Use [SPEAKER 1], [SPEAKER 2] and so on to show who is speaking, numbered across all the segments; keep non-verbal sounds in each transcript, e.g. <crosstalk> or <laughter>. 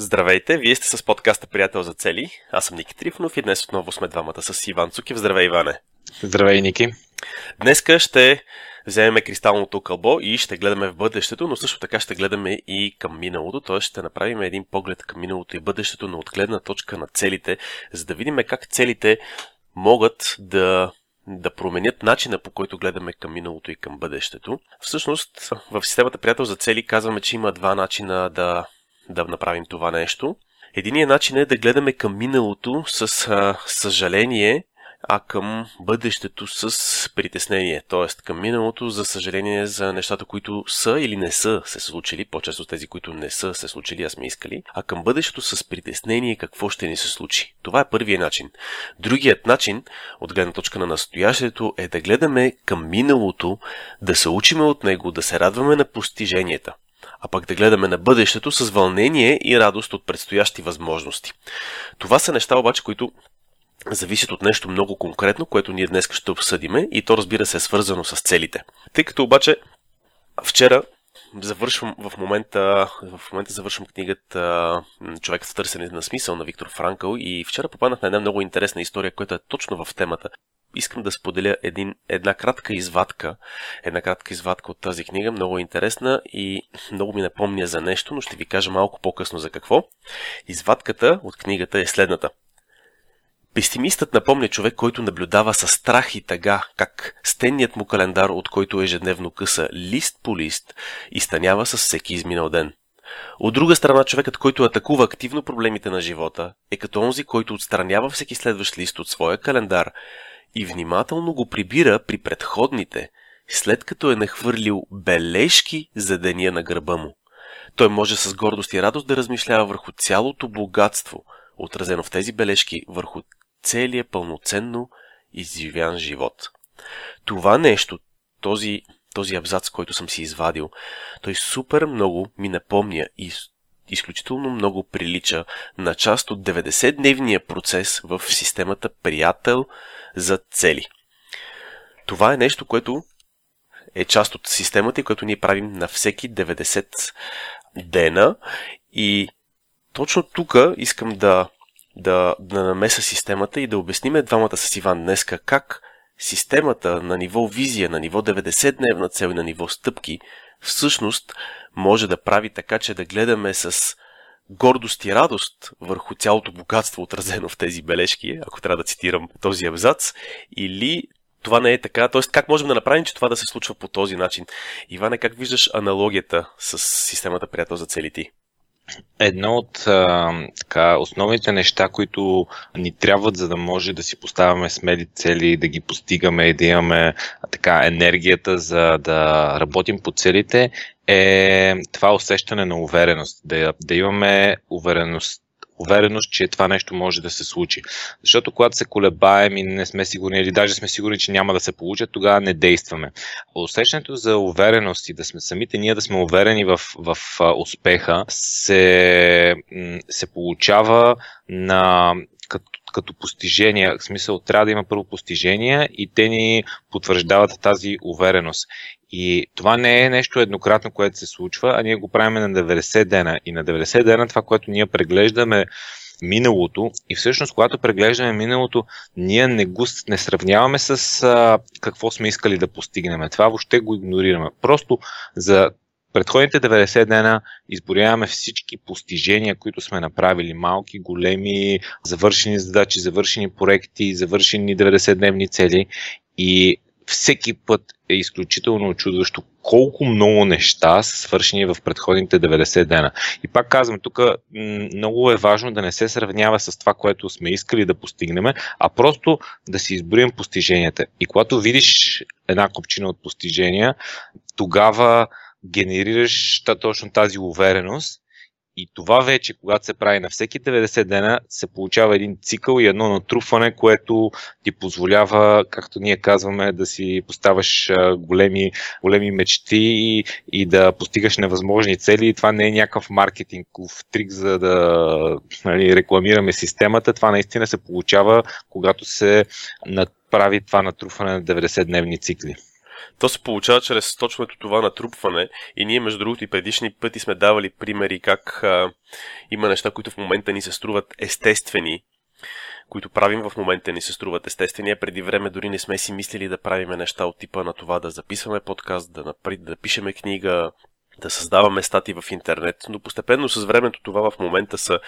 [SPEAKER 1] Здравейте, вие сте с подкаста Приятел за цели. Аз съм Ники Трифонов и днес отново сме двамата с Иван Цукив. Здравей, Иване!
[SPEAKER 2] Здравей, Ники!
[SPEAKER 1] Днеска ще вземем кристалното кълбо и ще гледаме в бъдещето, но също така ще гледаме и към миналото, т.е. ще направим един поглед към миналото и бъдещето, но от гледна точка на целите, за да видим как целите могат да да променят начина по който гледаме към миналото и към бъдещето. Всъщност, в системата Приятел за цели казваме, че има два начина да, да направим това нещо. Единият начин е да гледаме към миналото с а, съжаление а към бъдещето с притеснение. Т.е. към миналото, за съжаление, за нещата, които са или не са се случили, по-често тези, които не са се случили, а сме искали, а към бъдещето с притеснение какво ще ни се случи. Това е първият начин. Другият начин, от гледна точка на настоящето, е да гледаме към миналото, да се учиме от него, да се радваме на постиженията а пък да гледаме на бъдещето с вълнение и радост от предстоящи възможности. Това са неща обаче, които зависят от нещо много конкретно, което ние днес ще обсъдиме и то разбира се е свързано с целите. Тъй като обаче вчера завършвам в момента, в момента завършвам книгата Човекът в търсене на смисъл на Виктор Франкъл и вчера попаднах на една много интересна история, която е точно в темата. Искам да споделя един, една кратка извадка, една кратка извадка от тази книга, много интересна и много ми напомня за нещо, но ще ви кажа малко по-късно за какво. Извадката от книгата е следната. Песимистът напомня човек, който наблюдава със страх и тъга, как стенният му календар, от който ежедневно къса лист по лист, изтънява с всеки изминал ден. От друга страна, човекът, който атакува активно проблемите на живота, е като онзи, който отстранява всеки следващ лист от своя календар и внимателно го прибира при предходните, след като е нахвърлил бележки за деня на гърба му. Той може с гордост и радост да размишлява върху цялото богатство, отразено в тези бележки, върху целият пълноценно изживян живот. Това нещо, този, този абзац, който съм си извадил, той супер много ми напомня и изключително много прилича на част от 90-дневния процес в системата приятел за цели. Това е нещо, което е част от системата, което ние правим на всеки 90 дена и точно тук искам да да, да намеса системата и да обясниме двамата с Иван днеска как системата на ниво визия, на ниво 90-дневна цел и на ниво стъпки всъщност може да прави така, че да гледаме с гордост и радост върху цялото богатство, отразено в тези бележки, ако трябва да цитирам този абзац, или това не е така. т.е. как можем да направим, че това да се случва по този начин? Иване, как виждаш аналогията с системата приятел за целите?
[SPEAKER 2] Едно от а, така, основните неща, които ни трябват, за да може да си поставяме смели цели, да ги постигаме и да имаме а, така, енергията за да работим по целите, е това усещане на увереност. Да, да имаме увереност увереност, че това нещо може да се случи. Защото когато се колебаем и не сме сигурни, или даже сме сигурни, че няма да се получат, тогава не действаме. Усещането за увереност и да сме самите ние да сме уверени в, в успеха се, се получава на като постижения. В смисъл, трябва да има първо постижения и те ни потвърждават тази увереност. И това не е нещо еднократно, което се случва, а ние го правим на 90 дена. И на 90 дена това, което ние преглеждаме миналото и всъщност, когато преглеждаме миналото, ние не го не сравняваме с а, какво сме искали да постигнем. Това въобще го игнорираме. Просто за предходните 90 дена изборяваме всички постижения, които сме направили. Малки, големи, завършени задачи, завършени проекти, завършени 90-дневни цели. И всеки път е изключително очудващо колко много неща са свършени в предходните 90 дена. И пак казвам, тук много е важно да не се сравнява с това, което сме искали да постигнем, а просто да си изброим постиженията. И когато видиш една копчина от постижения, тогава генерираш точно тази увереност и това вече, когато се прави на всеки 90 дена, се получава един цикъл и едно натрупване, което ти позволява, както ние казваме, да си поставяш големи, големи мечти и, и да постигаш невъзможни цели. И това не е някакъв маркетингов трик, за да нали, рекламираме системата. Това наистина се получава, когато се направи това натрупване на 90-дневни цикли.
[SPEAKER 1] То се получава чрез точно това натрупване и ние, между другото, и предишни пъти сме давали примери как а, има неща, които в момента ни се струват естествени, които правим в момента ни се струват естествени, а преди време дори не сме си мислили да правиме неща от типа на това да записваме подкаст, да, напри, да пишеме книга, да създаваме стати в интернет, но постепенно с времето това в момента са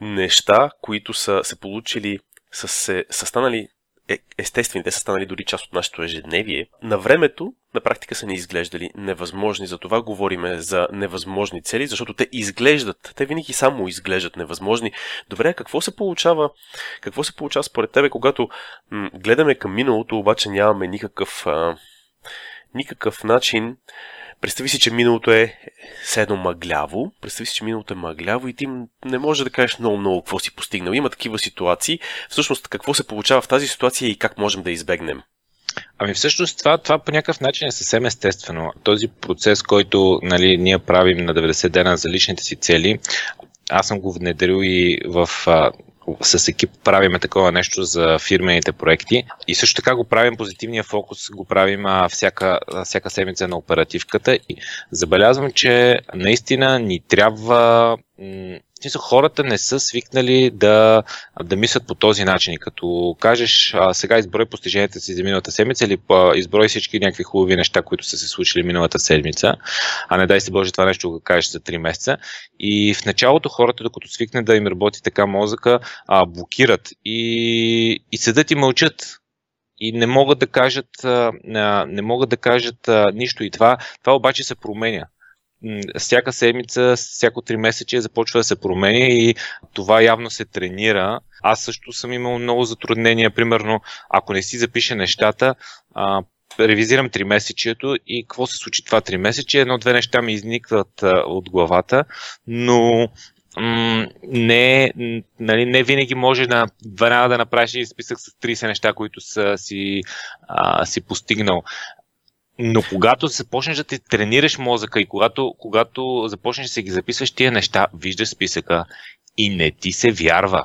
[SPEAKER 1] неща, които са се получили, са, се, са станали е, естествени, те са станали дори част от нашето ежедневие, на времето на практика са ни изглеждали невъзможни. За това говориме за невъзможни цели, защото те изглеждат, те винаги само изглеждат невъзможни. Добре, какво се получава, какво се получава според тебе, когато м- гледаме към миналото, обаче нямаме никакъв, а, никакъв начин Представи си, че миналото е все мъгляво. Представи си, че миналото е мъгляво и ти не можеш да кажеш много-много какво си постигнал. Има такива ситуации. Всъщност, какво се получава в тази ситуация и как можем да избегнем?
[SPEAKER 2] Ами всъщност това, това по някакъв начин е съвсем естествено. Този процес, който нали, ние правим на 90 дена за личните си цели, аз съм го внедрил и в с екип правиме такова нещо за фирмените проекти. И също така го правим позитивния фокус, го правим а, всяка, всяка седмица на оперативката. И забелязвам, че наистина ни трябва смисъл, хората не са свикнали да, да мислят по този начин. Като кажеш, а, сега изброй постиженията си за миналата седмица или а, изброй всички някакви хубави неща, които са се случили миналата седмица, а не дай се Боже това нещо го кажеш за 3 месеца. И в началото хората, докато свикне да им работи така мозъка, а, блокират и, и седат и мълчат и не могат да кажат, не могат да кажат нищо и това, това обаче се променя всяка седмица, всяко три месече започва да се променя и това явно се тренира. Аз също съм имал много затруднения. Примерно, ако не си запише нещата, а, ревизирам три месечето и какво се случи това три месече. Едно-две неща ми изникват а, от главата, но не, нали, не винаги може да веднага да направиш списък с 30 неща, които са си, а, си постигнал. Но когато започнеш да ти тренираш мозъка и когато, когато започнеш да се ги записваш тия неща, виждаш списъка и не ти се вярва.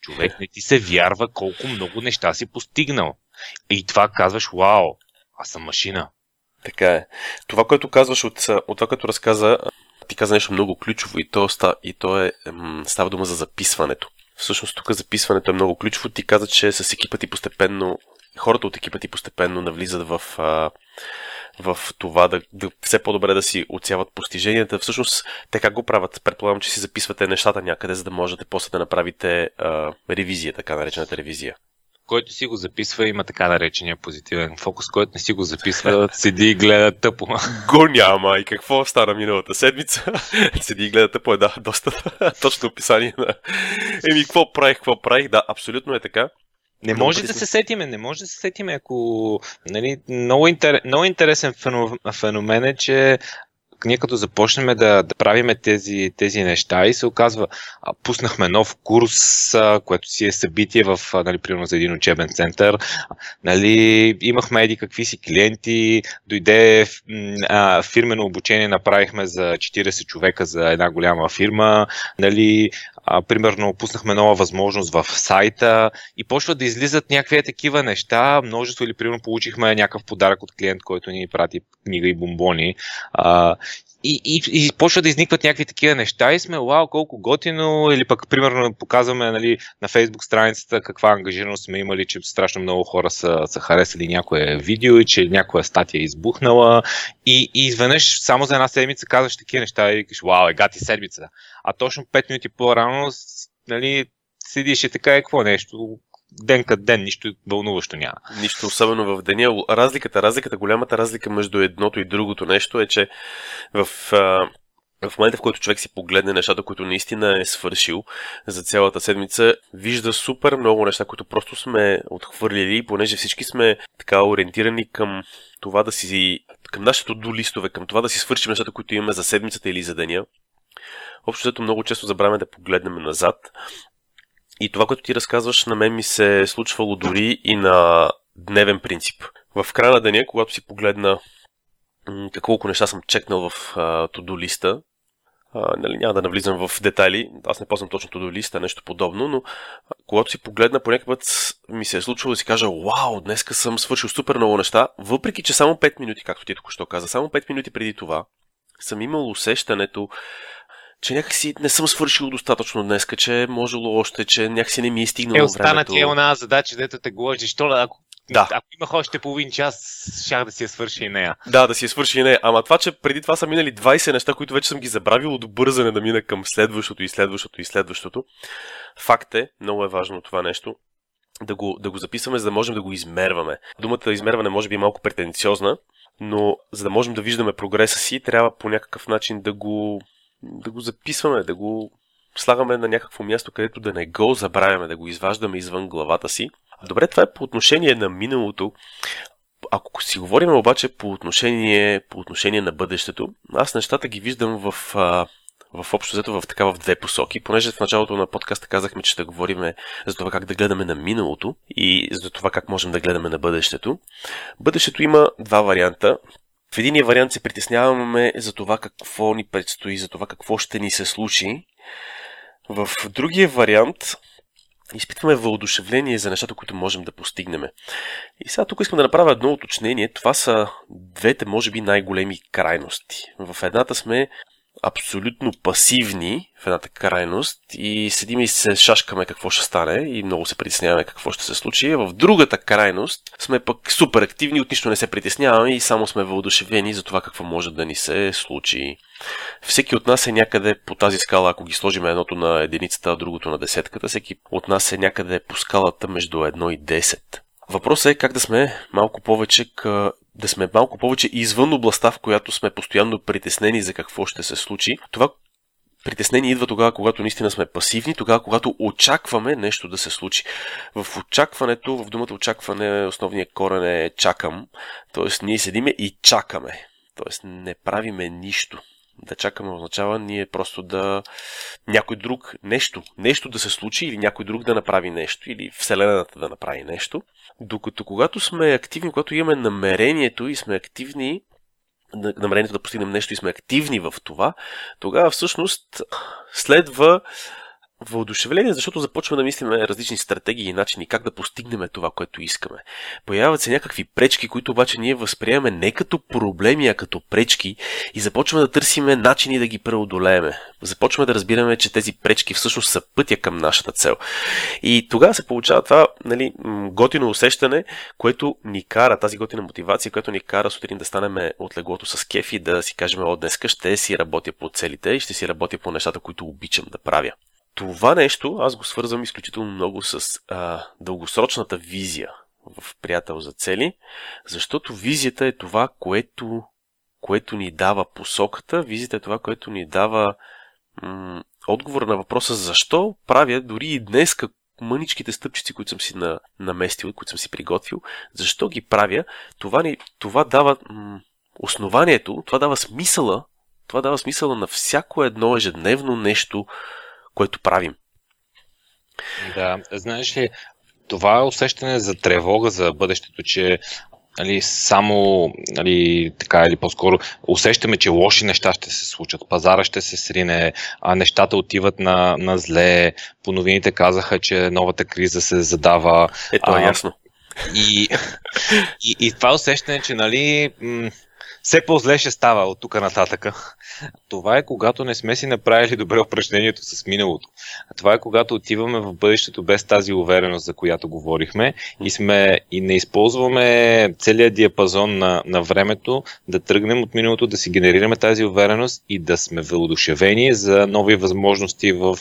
[SPEAKER 2] Човек не ти се вярва колко много неща си постигнал. И това казваш, вау, аз съм машина.
[SPEAKER 1] Така е. Това, което казваш от, от това, като разказа, ти каза нещо много ключово и то, и то е, става дума за записването. Всъщност тук записването е много ключово. Ти каза, че с екипа ти постепенно хората от екипа ти постепенно навлизат в, а, в това да, да все по-добре да си отсяват постиженията. Всъщност, те как го правят? Предполагам, че си записвате нещата някъде, за да можете после да направите а, ревизия, така наречената ревизия.
[SPEAKER 2] Който си го записва, има така наречения позитивен фокус, който не си го записва, <laughs> седи и гледа тъпо. <laughs>
[SPEAKER 1] Го няма! И какво стана миналата седмица? <laughs> седи и гледа тъпо е, да, доста точно описание на... Еми, какво правих, какво правих? Да, абсолютно е така.
[SPEAKER 2] Не може да се сетиме, не може да се сетиме, ако... Нали, много, интер... много интересен феномен е, че ние като започнем да, да правиме тези, тези неща и се оказва, а, пуснахме нов курс, а, което си е събитие в, нали, примерно за един учебен център, нали, имахме еди какви си клиенти, дойде а, фирмено обучение, направихме за 40 човека за една голяма фирма, нали, а, примерно пуснахме нова възможност в сайта и почват да излизат някакви такива неща, множество или примерно получихме някакъв подарък от клиент, който ни прати книга и бомбони. А, и, и, и почва да изникват някакви такива неща и сме, вау, колко готино, или пък, примерно, показваме нали, на фейсбук страницата каква ангажираност сме имали, че страшно много хора са, са харесали някое видео и че някоя статия е избухнала и, и изведнъж само за една седмица казваш такива неща и викаш, вау, е гати седмица. А точно 5 минути по-рано нали, седиш и така е какво нещо, ден като ден, нищо вълнуващо няма.
[SPEAKER 1] Нищо особено в деня. Разликата, разликата, голямата разлика между едното и другото нещо е, че в, в момента, в който човек си погледне нещата, които наистина е свършил за цялата седмица, вижда супер много неща, които просто сме отхвърлили, понеже всички сме така ориентирани към това да си към нашите до листове, към това да си свършим нещата, които имаме за седмицата или за деня. Общо взето много често забравяме да погледнем назад и това, което ти разказваш, на мен ми се е случвало дори и на дневен принцип. В края на деня, когато си погледна колко неща съм чекнал в to-do листа, нали, няма да навлизам в детайли, аз не ползвам точно to-do листа, нещо подобно, но когато си погледна по път ми се е случило да си кажа, вау, днеска съм свършил супер много неща, въпреки че само 5 минути, както ти току-що каза, само 5 минути преди това, съм имал усещането, че някакси не съм свършил достатъчно днес, че е можело още, че някакси не ми е стигнало
[SPEAKER 2] е, остана ти е една задача, дето те говориш, защо ако да. Ако имах още половин час, щях да си я свърши и нея.
[SPEAKER 1] Да, да си я свърши и нея. Ама това, че преди това са минали 20 неща, които вече съм ги забравил от бързане да мина към следващото и следващото и следващото. Факт е, много е важно това нещо, да го, да го записваме, за да можем да го измерваме. Думата измерване може би е малко претенциозна, но за да можем да виждаме прогреса си, трябва по някакъв начин да го, да го записваме, да го слагаме на някакво място, където да не го забравяме, да го изваждаме извън главата си. Добре, това е по отношение на миналото. Ако си говорим обаче по отношение, по отношение на бъдещето, аз нещата ги виждам в, в общо взето в така в две посоки, понеже в началото на подкаста казахме, че ще говорим за това как да гледаме на миналото и за това как можем да гледаме на бъдещето. Бъдещето има два варианта. В единия вариант се притесняваме за това какво ни предстои, за това какво ще ни се случи. В другия вариант изпитваме въодушевление за нещата, които можем да постигнем. И сега тук искам да направя едно уточнение. Това са двете, може би, най-големи крайности. В едната сме абсолютно пасивни в едната крайност и седим и се шашкаме какво ще стане и много се притесняваме какво ще се случи. В другата крайност сме пък супер активни, от нищо не се притесняваме и само сме въодушевени за това какво може да ни се случи. Всеки от нас е някъде по тази скала, ако ги сложим едното на единицата, а другото на десетката, всеки от нас е някъде по скалата между 1 и 10. Въпросът е как да сме малко повече да сме малко повече извън областта, в която сме постоянно притеснени за какво ще се случи. Това притеснение идва тогава, когато наистина сме пасивни, тогава, когато очакваме нещо да се случи. В очакването, в думата очакване, основният корен е чакам. Тоест, ние седиме и чакаме. Тоест, не правиме нищо. Да чакаме означава ние просто да някой друг нещо, нещо да се случи или някой друг да направи нещо или Вселената да направи нещо. Докато когато сме активни, когато имаме намерението и сме активни, намерението да постигнем нещо и сме активни в това, тогава всъщност следва въодушевление, защото започваме да мислим различни стратегии и начини как да постигнем това, което искаме. Появяват се някакви пречки, които обаче ние възприемаме не като проблеми, а като пречки и започваме да търсиме начини да ги преодолееме. Започваме да разбираме, че тези пречки всъщност са пътя към нашата цел. И тогава се получава това нали, готино усещане, което ни кара, тази готина мотивация, която ни кара сутрин да станем от леглото с кеф и да си кажем, о, днеска ще си работя по целите и ще си работя по нещата, които обичам да правя това нещо аз го свързвам изключително много с а, дългосрочната визия в приятел за цели, защото визията е това, което, което ни дава посоката, визията е това, което ни дава м- отговор на въпроса защо правя дори и днес мъничките стъпчици, които съм си на, наместил, които съм си приготвил, защо ги правя, това, ни, това дава м- основанието, това дава смисъла, това дава смисъла на всяко едно ежедневно нещо, което правим.
[SPEAKER 2] Да, знаеш ли, това е усещане за тревога за бъдещето, че нали, само, нали, така или по-скоро, усещаме, че лоши неща ще се случат, пазара ще се срине, а нещата отиват на, на зле, по новините казаха, че новата криза се задава.
[SPEAKER 1] Ето е ясно.
[SPEAKER 2] И, и, и това усещане, че нали, м- все по-зле ще става от тук нататъка. Това е когато не сме си направили добре упражнението с миналото. Това е когато отиваме в бъдещето без тази увереност, за която говорихме и, сме, и не използваме целият диапазон на, на времето да тръгнем от миналото, да си генерираме тази увереност и да сме въодушевени за нови възможности в,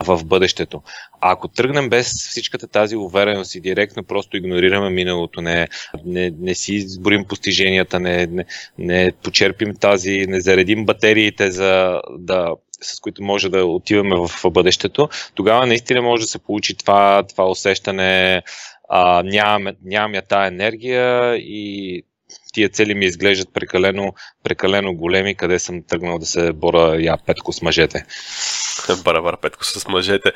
[SPEAKER 2] в бъдещето. А ако тръгнем без всичката тази увереност и директно просто игнорираме миналото, не, не, не си изборим постиженията, не, не, не почерпим тази, не заредим батериите за да с които може да отиваме в бъдещето, тогава наистина може да се получи това, това усещане, а, нямаме, нямаме тая енергия и тия цели ми изглеждат прекалено, прекалено големи, къде съм тръгнал да се боря я петко с мъжете. <laughs>
[SPEAKER 1] Барабар петко с мъжете.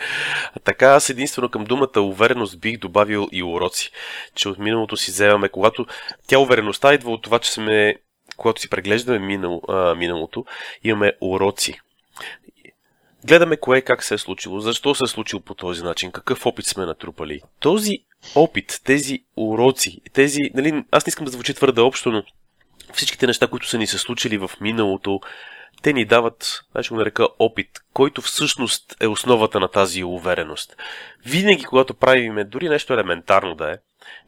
[SPEAKER 1] Така аз единствено към думата увереност бих добавил и уроци. Че от миналото си вземаме, когато тя увереността идва от това, че сме, когато си преглеждаме минал, а, миналото, имаме уроци. гледаме кое как се е случило, защо се е случило по този начин, какъв опит сме натрупали. Този опит, тези уроци, тези, нали, аз не искам да звучи твърде общо, но всичките неща, които са ни се случили в миналото, те ни дават, аз ще го нарека, опит, който всъщност е основата на тази увереност. Винаги, когато правиме, дори нещо елементарно да е,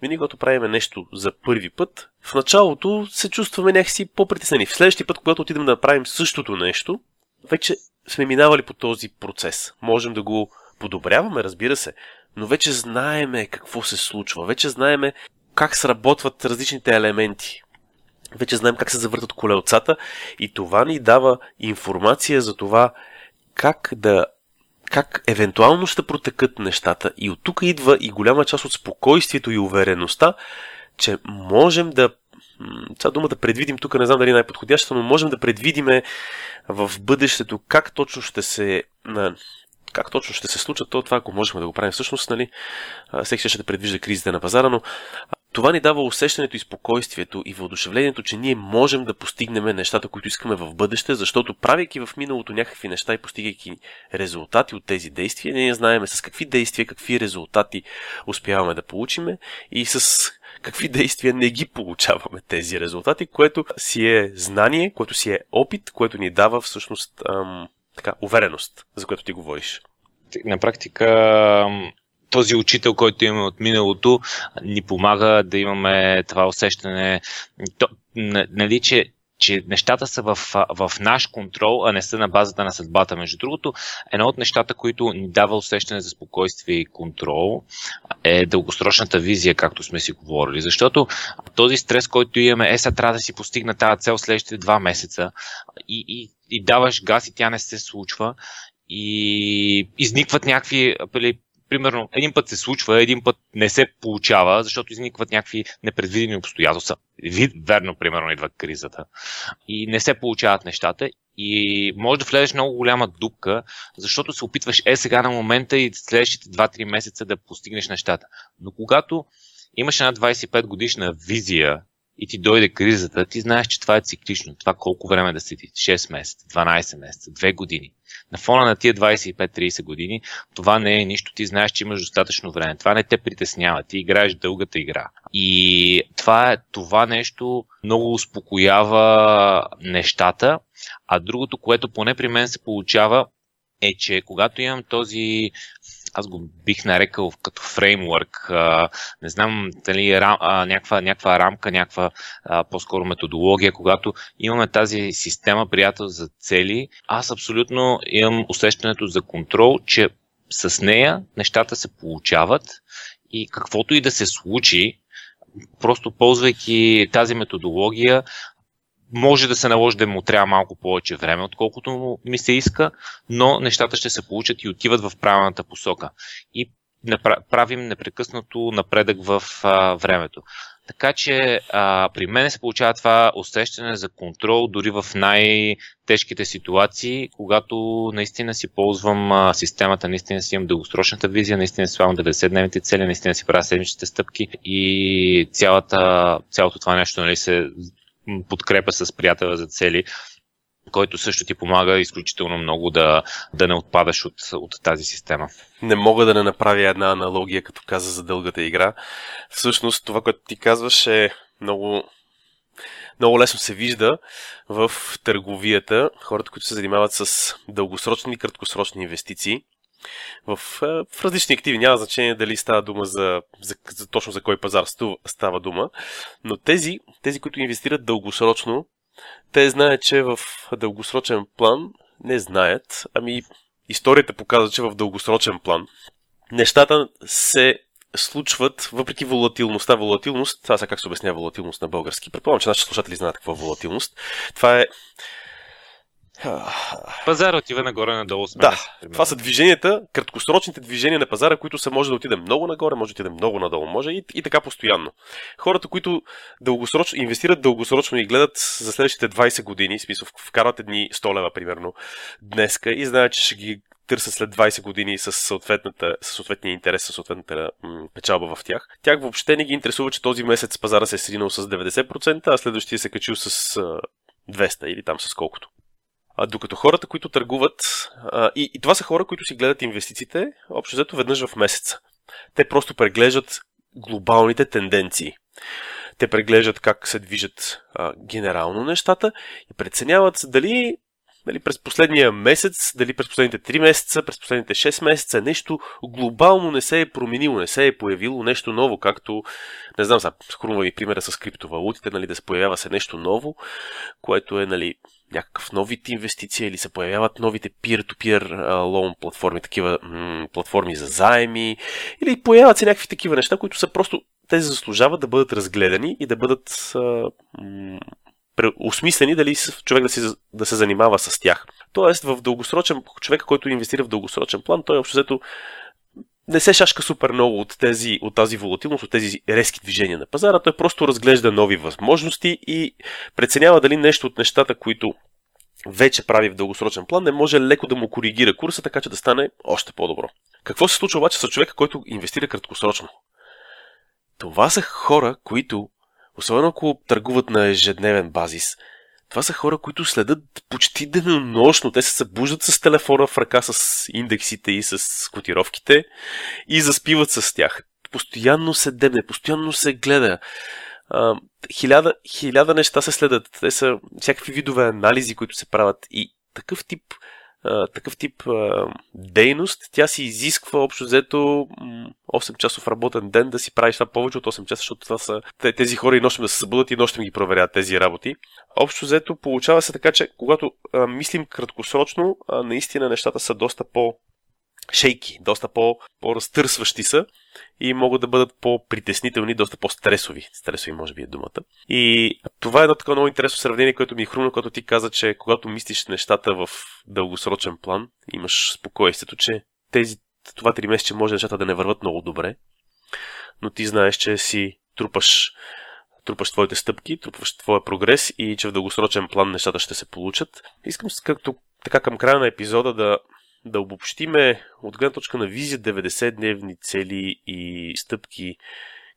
[SPEAKER 1] винаги, когато правиме нещо за първи път, в началото се чувстваме някакси по-притеснени. В следващия път, когато отидем да правим същото нещо, вече сме минавали по този процес. Можем да го подобряваме, разбира се, но вече знаеме какво се случва, вече знаеме как сработват различните елементи. Вече знаем как се завъртат колелцата и това ни дава информация за това как да как евентуално ще протекат нещата. И от тук идва и голяма част от спокойствието и увереността, че можем да сега думата предвидим тук не знам дали е най-подходяща, но можем да предвидиме в бъдещето как точно ще се как точно ще се случат то това, ако можем да го правим всъщност, нали, всеки ще да предвижда кризите на пазара, но това ни дава усещането и спокойствието и въодушевлението, че ние можем да постигнем нещата, които искаме в бъдеще, защото правейки в миналото някакви неща и постигайки резултати от тези действия, ние знаеме с какви действия, какви резултати успяваме да получиме и с какви действия не ги получаваме тези резултати, което си е знание, което си е опит, което ни дава всъщност ам, така, увереност, за което ти говориш.
[SPEAKER 2] На практика този учител, който имаме от миналото, ни помага да имаме това усещане, то, нали, че че нещата са в, в наш контрол, а не са на базата на съдбата. Между другото, едно от нещата, които ни дава усещане за спокойствие и контрол, е дългосрочната визия, както сме си говорили. Защото този стрес, който имаме, е, сега трябва да си постигна тази цел следващите два месеца и, и, и даваш газ и тя не се случва и изникват някакви примерно, един път се случва, един път не се получава, защото изникват някакви непредвидени обстоятелства. Верно, примерно, идва кризата. И не се получават нещата. И може да влезеш много голяма дупка, защото се опитваш е сега на момента и следващите 2-3 месеца да постигнеш нещата. Но когато имаш една 25 годишна визия и ти дойде кризата, ти знаеш, че това е циклично. Това колко време да седи? 6 месеца, 12 месеца, 2 години. На фона на тия 25-30 години, това не е нищо. Ти знаеш, че имаш достатъчно време. Това не те притеснява. Ти играеш дългата игра. И това, е, това нещо много успокоява нещата. А другото, което поне при мен се получава, е, че когато имам този аз го бих нарекал като фреймворк, не знам дали рам, някаква, някаква рамка, някаква по-скоро методология, когато имаме тази система приятел за цели, аз абсолютно имам усещането за контрол, че с нея нещата се получават и каквото и да се случи, просто ползвайки тази методология, може да се наложи да му трябва малко повече време, отколкото ми се иска, но нещата ще се получат и отиват в правилната посока. И правим непрекъснато напредък в а, времето. Така че а, при мен се получава това усещане за контрол дори в най-тежките ситуации, когато наистина си ползвам а, системата, наистина си имам дългосрочната визия, наистина си имам 90-дневните цели, наистина си правя седмичните стъпки и цялата, цялото това нещо нали, се подкрепа с приятела за цели, който също ти помага изключително много да, да не отпадаш от, от тази система.
[SPEAKER 1] Не мога да не направя една аналогия, като каза за дългата игра. Всъщност това, което ти казваш е много, много лесно се вижда в търговията. Хората, които се занимават с дългосрочни и краткосрочни инвестиции, в, в различни активи. Няма значение дали става дума за, за, за точно за кой пазар става дума, но тези, тези, които инвестират дългосрочно, те знаят, че в дългосрочен план не знаят, ами историята показва, че в дългосрочен план нещата се случват въпреки волатилността. Волатилност, това сега как се обяснява волатилност на български. Предполагам, че нашите слушатели знаят какво е волатилност. Това е
[SPEAKER 2] Пазара отива нагоре-надолу.
[SPEAKER 1] Сме да, това са движенията, краткосрочните движения на пазара, които са може да отиде много нагоре, може да отиде много надолу, може и, и така постоянно. Хората, които дългосрочно, инвестират дългосрочно и гледат за следващите 20 години, в смисъл вкарат едни 100 лева, примерно, днеска и знаят, че ще ги търсят след 20 години с, съответната, с съответния интерес, с съответната м- печалба в тях. Тях въобще не ги интересува, че този месец пазара се е сринал с 90%, а следващия се е качил с 200 или там с колкото. А, докато хората, които търгуват, а, и, и това са хора, които си гледат инвестициите, общо взето веднъж в месеца. Те просто преглеждат глобалните тенденции. Те преглеждат как се движат а, генерално нещата и преценяват дали дали през последния месец, дали през последните 3 месеца, през последните 6 месеца нещо глобално не се е променило, не се е появило нещо ново, както, не знам, сега хрумва ми примера с криптовалутите, нали, да се появява се нещо ново, което е, нали, някакъв нов вид инвестиция или се появяват новите peer-to-peer loan платформи, такива м- платформи за заеми, или появяват се някакви такива неща, които са просто, те заслужават да бъдат разгледани и да бъдат а, м- осмислени дали човек да, си, да се занимава с тях. Тоест, в дългосрочен, човек, който инвестира в дългосрочен план, той общо взето не се шашка супер много от, тези, от тази волатилност, от тези резки движения на пазара. Той просто разглежда нови възможности и преценява дали нещо от нещата, които вече прави в дългосрочен план, не може леко да му коригира курса, така че да стане още по-добро. Какво се случва обаче с човека, който инвестира краткосрочно? Това са хора, които особено ако търгуват на ежедневен базис, това са хора, които следят почти денонощно. Те се събуждат с телефона в ръка с индексите и с котировките и заспиват с тях. Постоянно се дебне, постоянно се гледа. Хиляда, хиляда неща се следят. Те са всякакви видове анализи, които се правят. И такъв тип такъв тип дейност, тя си изисква общо взето 8 часов работен ден да си правиш това повече от 8 часа, защото това са тези хора и нощем да се събудат и нощем ги проверят тези работи. Общо взето получава се така, че когато мислим краткосрочно, наистина нещата са доста по шейки, доста по, по-разтърсващи са и могат да бъдат по-притеснителни, доста по-стресови. Стресови може би е думата. И това е едно такова много интересно сравнение, което ми е хрумно, когато ти каза, че когато мислиш нещата в дългосрочен план, имаш спокойствието, че тези това три месеца може нещата да не върват много добре, но ти знаеш, че си трупаш трупаш твоите стъпки, трупаш твоя прогрес и че в дългосрочен план нещата ще се получат. Искам както така към края на епизода да да обобщиме от гледна точка на визия 90-дневни цели и стъпки,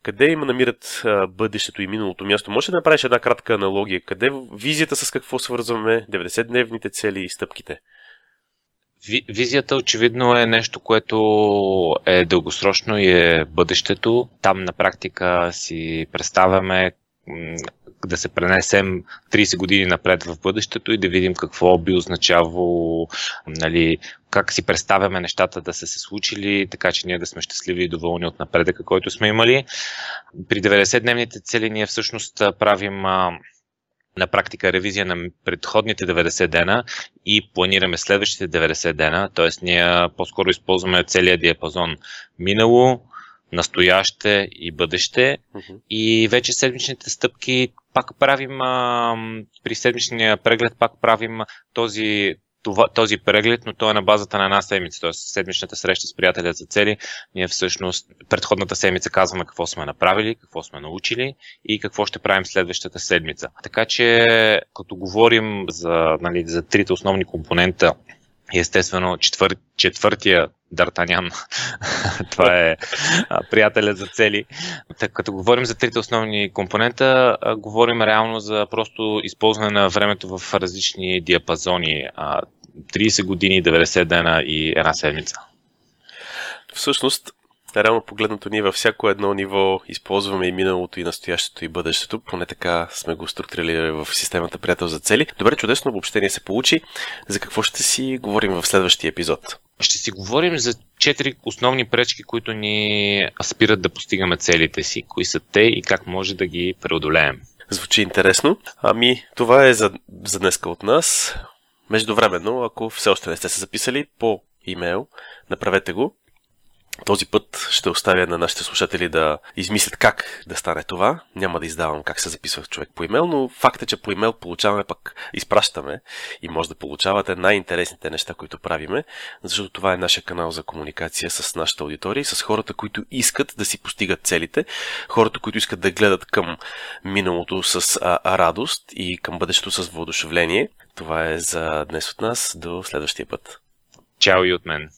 [SPEAKER 1] къде има намират бъдещето и миналото място. Може да направиш една кратка аналогия. Къде визията с какво свързваме 90-дневните цели и стъпките?
[SPEAKER 2] Визията очевидно е нещо, което е дългосрочно и е бъдещето. Там на практика си представяме да се пренесем 30 години напред в бъдещето и да видим какво би означавало, нали, как си представяме нещата да са се случили, така че ние да сме щастливи и доволни от напредъка, който сме имали. При 90-дневните цели ние всъщност правим на практика ревизия на предходните 90 дена и планираме следващите 90 дена, т.е. ние по-скоро използваме целият диапазон минало, настояще и бъдеще. Uh-huh. И вече седмичните стъпки пак правим, а, при седмичния преглед пак правим този, това, този преглед, но той е на базата на една седмица, т.е. седмичната среща с приятеля за цели. Ние всъщност предходната седмица казваме какво сме направили, какво сме научили и какво ще правим следващата седмица. Така че, като говорим за, нали, за трите основни компонента естествено четвър, четвъртия Дартанян. <laughs> Това е приятеля за цели. Так, като говорим за трите основни компонента, говорим реално за просто използване на времето в различни диапазони. 30 години, 90 дена и една седмица.
[SPEAKER 1] Всъщност, реално погледнато ние във всяко едно ниво използваме и миналото, и настоящето, и бъдещето. Поне така сме го структурирали в системата Приятел за цели. Добре, чудесно обобщение се получи. За какво ще си говорим в следващия епизод?
[SPEAKER 2] Ще си говорим за четири основни пречки, които ни спират да постигаме целите си. Кои са те и как може да ги преодолеем.
[SPEAKER 1] Звучи интересно. Ами, това е за, за днеска от нас. Междувременно, ако все още не сте се записали по имейл, направете го. Този път ще оставя на нашите слушатели да измислят как да стане това. Няма да издавам как се записва човек по имейл, но факт е, че по имейл получаваме пък, изпращаме и може да получавате най-интересните неща, които правиме, защото това е нашия канал за комуникация с нашата аудитория и с хората, които искат да си постигат целите, хората, които искат да гледат към миналото с радост и към бъдещето с воодушевление. Това е за днес от нас. До следващия път.
[SPEAKER 2] Чао и от мен.